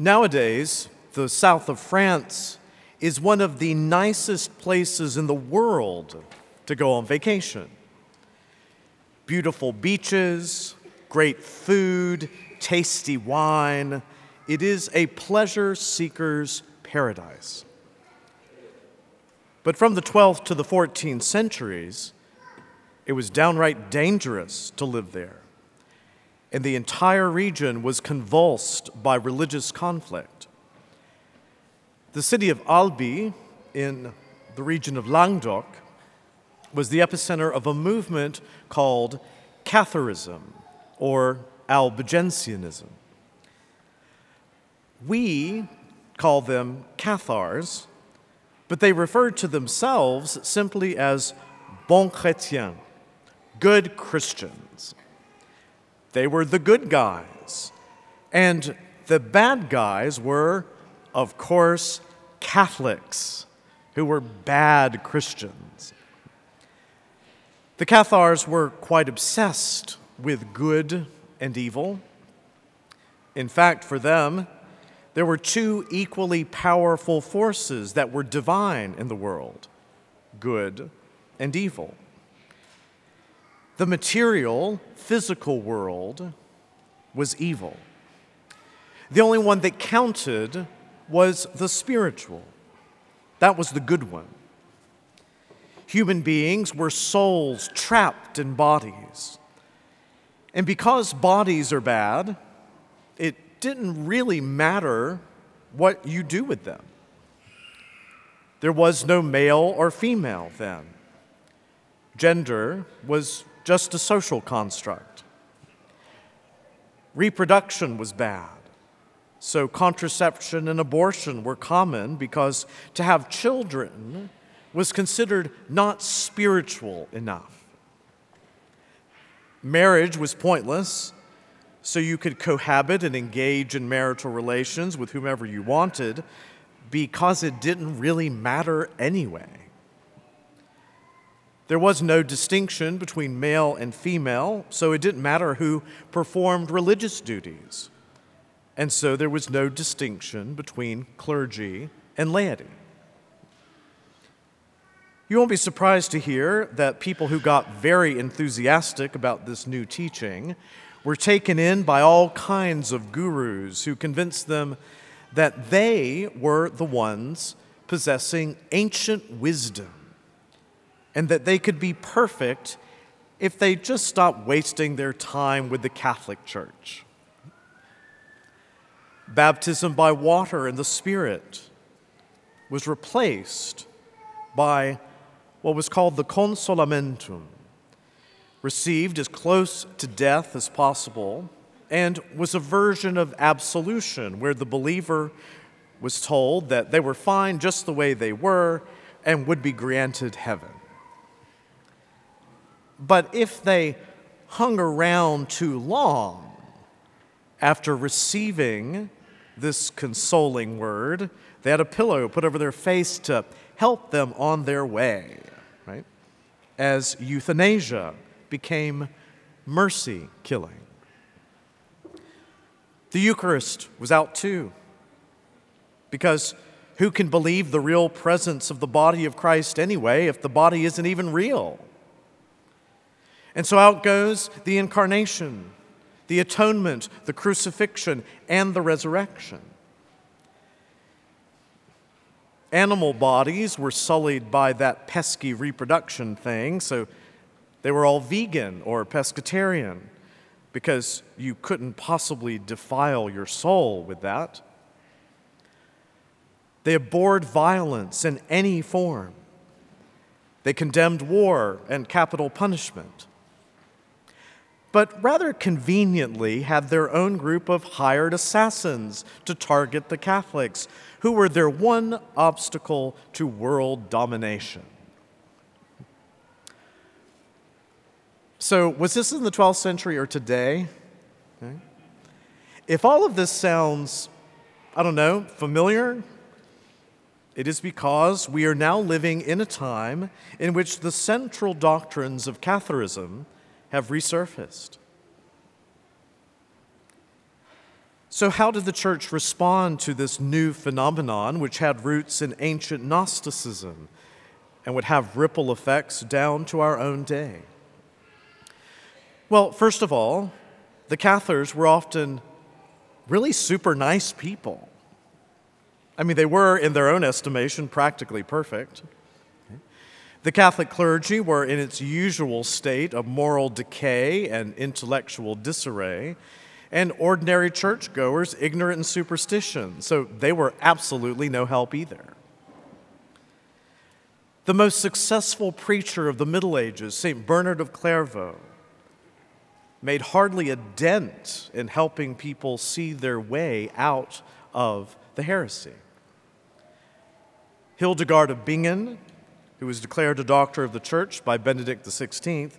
Nowadays, the south of France is one of the nicest places in the world to go on vacation. Beautiful beaches, great food, tasty wine. It is a pleasure seeker's paradise. But from the 12th to the 14th centuries, it was downright dangerous to live there. And the entire region was convulsed by religious conflict. The city of Albi, in the region of Languedoc, was the epicenter of a movement called Catharism or Albigensianism. We call them Cathars, but they referred to themselves simply as bon chrétiens, good Christians. They were the good guys. And the bad guys were, of course, Catholics who were bad Christians. The Cathars were quite obsessed with good and evil. In fact, for them, there were two equally powerful forces that were divine in the world good and evil. The material, physical world was evil. The only one that counted was the spiritual. That was the good one. Human beings were souls trapped in bodies. And because bodies are bad, it didn't really matter what you do with them. There was no male or female then. Gender was just a social construct. Reproduction was bad. So, contraception and abortion were common because to have children was considered not spiritual enough. Marriage was pointless, so you could cohabit and engage in marital relations with whomever you wanted because it didn't really matter anyway. There was no distinction between male and female, so it didn't matter who performed religious duties. And so there was no distinction between clergy and laity. You won't be surprised to hear that people who got very enthusiastic about this new teaching were taken in by all kinds of gurus who convinced them that they were the ones possessing ancient wisdom and that they could be perfect if they just stopped wasting their time with the Catholic Church. Baptism by water and the Spirit was replaced by what was called the consolamentum, received as close to death as possible, and was a version of absolution where the believer was told that they were fine just the way they were and would be granted heaven. But if they hung around too long after receiving this consoling word, they had a pillow put over their face to help them on their way, right? As euthanasia became mercy killing. The Eucharist was out too, because who can believe the real presence of the body of Christ anyway if the body isn't even real? And so out goes the incarnation, the atonement, the crucifixion, and the resurrection. Animal bodies were sullied by that pesky reproduction thing, so they were all vegan or pescatarian because you couldn't possibly defile your soul with that. They abhorred violence in any form. They condemned war and capital punishment but rather conveniently had their own group of hired assassins to target the Catholics, who were their one obstacle to world domination. So, was this in the 12th century or today? If all of this sounds, I don't know, familiar, it is because we are now living in a time in which the central doctrines of Catharism have resurfaced. So, how did the church respond to this new phenomenon, which had roots in ancient Gnosticism and would have ripple effects down to our own day? Well, first of all, the Cathars were often really super nice people. I mean, they were, in their own estimation, practically perfect. The Catholic clergy were in its usual state of moral decay and intellectual disarray, and ordinary churchgoers ignorant in superstition, so they were absolutely no help either. The most successful preacher of the Middle Ages, St. Bernard of Clairvaux, made hardly a dent in helping people see their way out of the heresy. Hildegard of Bingen, who was declared a doctor of the church by Benedict XVI,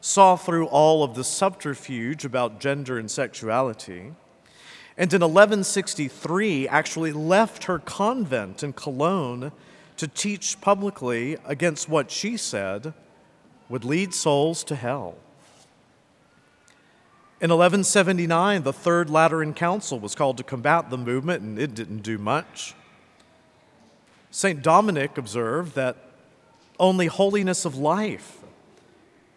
saw through all of the subterfuge about gender and sexuality, and in 1163 actually left her convent in Cologne to teach publicly against what she said would lead souls to hell. In 1179, the Third Lateran Council was called to combat the movement, and it didn't do much. St. Dominic observed that only holiness of life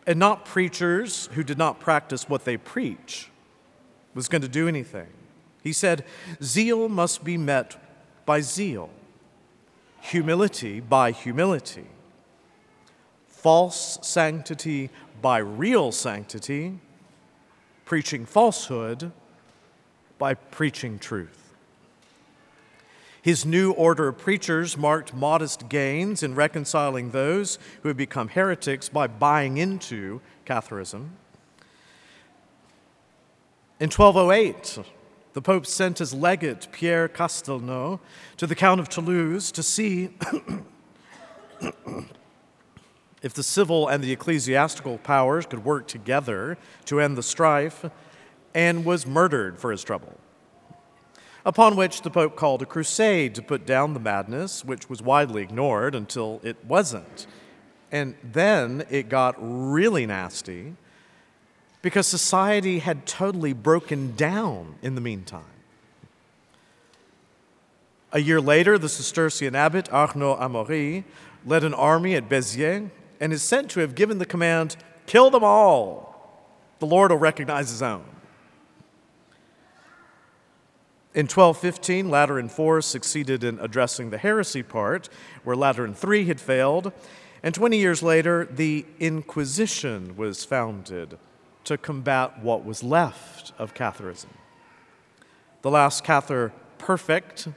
and not preachers who did not practice what they preach was going to do anything. He said, Zeal must be met by zeal, humility by humility, false sanctity by real sanctity, preaching falsehood by preaching truth. His new order of preachers marked modest gains in reconciling those who had become heretics by buying into Catharism. In 1208, the Pope sent his legate, Pierre Castelnau, to the Count of Toulouse to see if the civil and the ecclesiastical powers could work together to end the strife, and was murdered for his trouble upon which the Pope called a crusade to put down the madness, which was widely ignored until it wasn't. And then it got really nasty because society had totally broken down in the meantime. A year later, the Cistercian abbot Arnaud Amaury led an army at Béziers and is said to have given the command, Kill them all. The Lord will recognize his own. In 1215, Lateran IV succeeded in addressing the heresy part, where Lateran III had failed. And 20 years later, the Inquisition was founded to combat what was left of Catharism. The last Cathar perfect,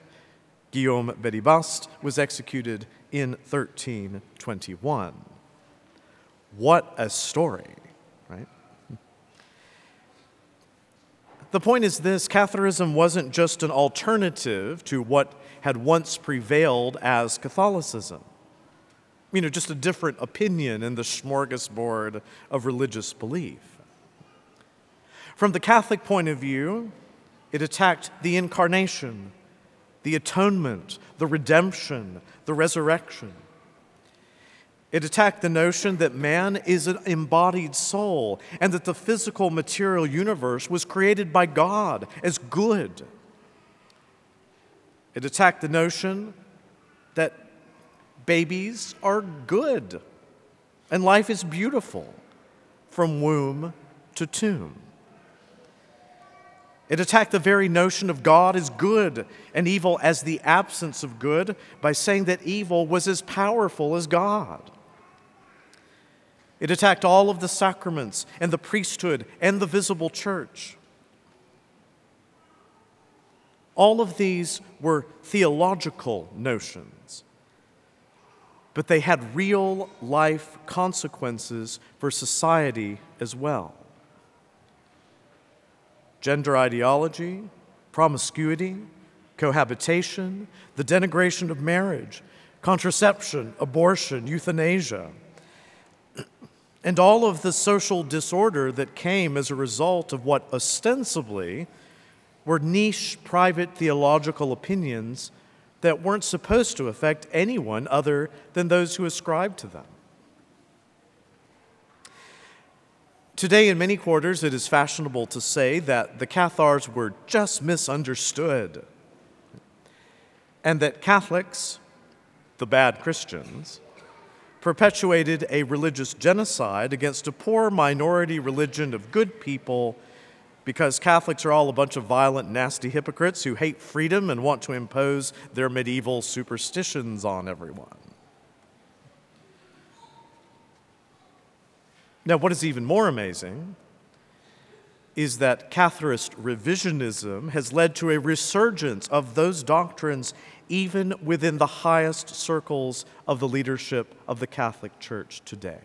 Guillaume Bélibaste, was executed in 1321. What a story, right? The point is this Catharism wasn't just an alternative to what had once prevailed as Catholicism. You know, just a different opinion in the smorgasbord of religious belief. From the Catholic point of view, it attacked the incarnation, the atonement, the redemption, the resurrection. It attacked the notion that man is an embodied soul and that the physical material universe was created by God as good. It attacked the notion that babies are good and life is beautiful from womb to tomb. It attacked the very notion of God as good and evil as the absence of good by saying that evil was as powerful as God. It attacked all of the sacraments and the priesthood and the visible church. All of these were theological notions, but they had real life consequences for society as well. Gender ideology, promiscuity, cohabitation, the denigration of marriage, contraception, abortion, euthanasia and all of the social disorder that came as a result of what ostensibly were niche private theological opinions that weren't supposed to affect anyone other than those who ascribed to them. Today, in many quarters, it is fashionable to say that the Cathars were just misunderstood and that Catholics, the bad Christians, perpetuated a religious genocide against a poor minority religion of good people because Catholics are all a bunch of violent, nasty hypocrites who hate freedom and want to impose their medieval superstitions on everyone. Now, what is even more amazing is that Catharist revisionism has led to a resurgence of those doctrines even within the highest circles of the leadership of the Catholic Church today.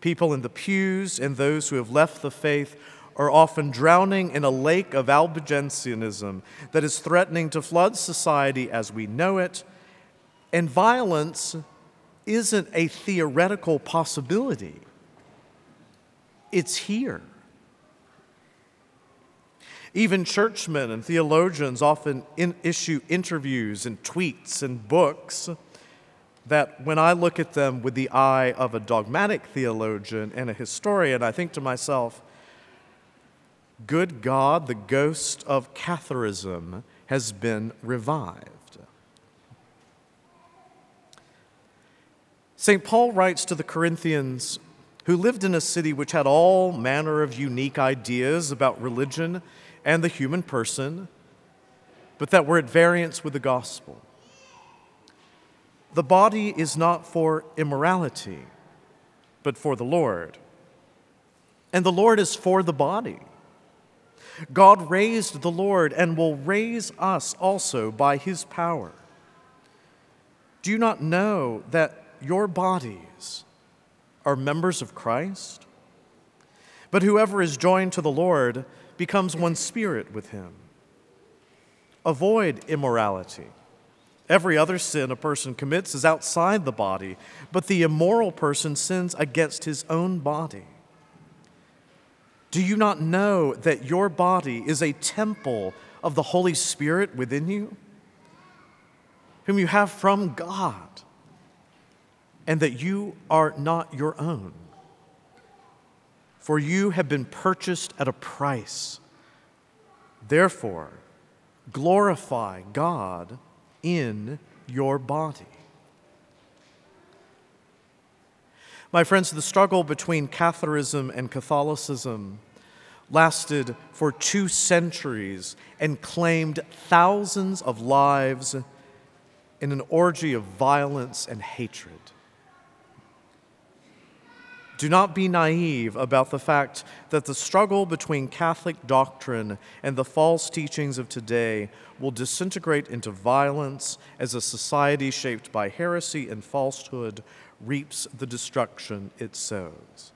People in the pews and those who have left the faith are often drowning in a lake of Albigensianism that is threatening to flood society as we know it, and violence isn't a theoretical possibility, it's here. Even churchmen and theologians often in issue interviews and tweets and books that, when I look at them with the eye of a dogmatic theologian and a historian, I think to myself, good God, the ghost of Catharism has been revived. St. Paul writes to the Corinthians who lived in a city which had all manner of unique ideas about religion and the human person, but that were at variance with the gospel. The body is not for immorality, but for the Lord. And the Lord is for the body. God raised the Lord and will raise us also by his power. Do you not know that your bodies are members of Christ. But whoever is joined to the Lord becomes one spirit with him. Avoid immorality. Every other sin a person commits is outside the body, but the immoral person sins against his own body. Do you not know that your body is a temple of the Holy Spirit within you, whom you have from God? and that you are not your own. For you have been purchased at a price. Therefore, glorify God in your body. My friends, the struggle between Catharism and Catholicism lasted for two centuries and claimed thousands of lives in an orgy of violence and hatred. Do not be naive about the fact that the struggle between Catholic doctrine and the false teachings of today will disintegrate into violence as a society shaped by heresy and falsehood reaps the destruction it sows.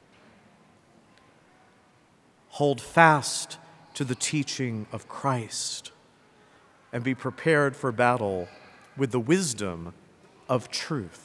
Hold fast to the teaching of Christ and be prepared for battle with the wisdom of truth.